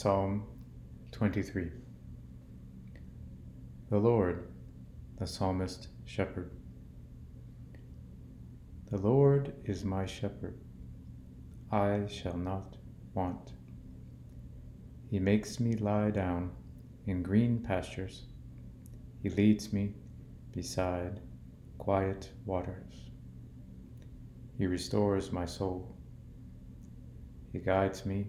Psalm 23 The Lord, the psalmist shepherd. The Lord is my shepherd, I shall not want. He makes me lie down in green pastures, He leads me beside quiet waters. He restores my soul. He guides me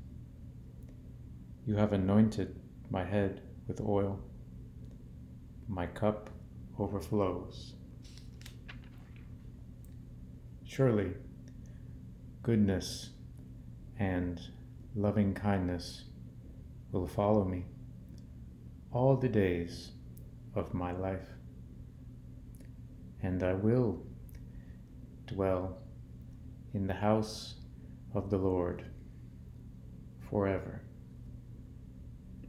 You have anointed my head with oil. My cup overflows. Surely, goodness and loving kindness will follow me all the days of my life, and I will dwell in the house of the Lord forever.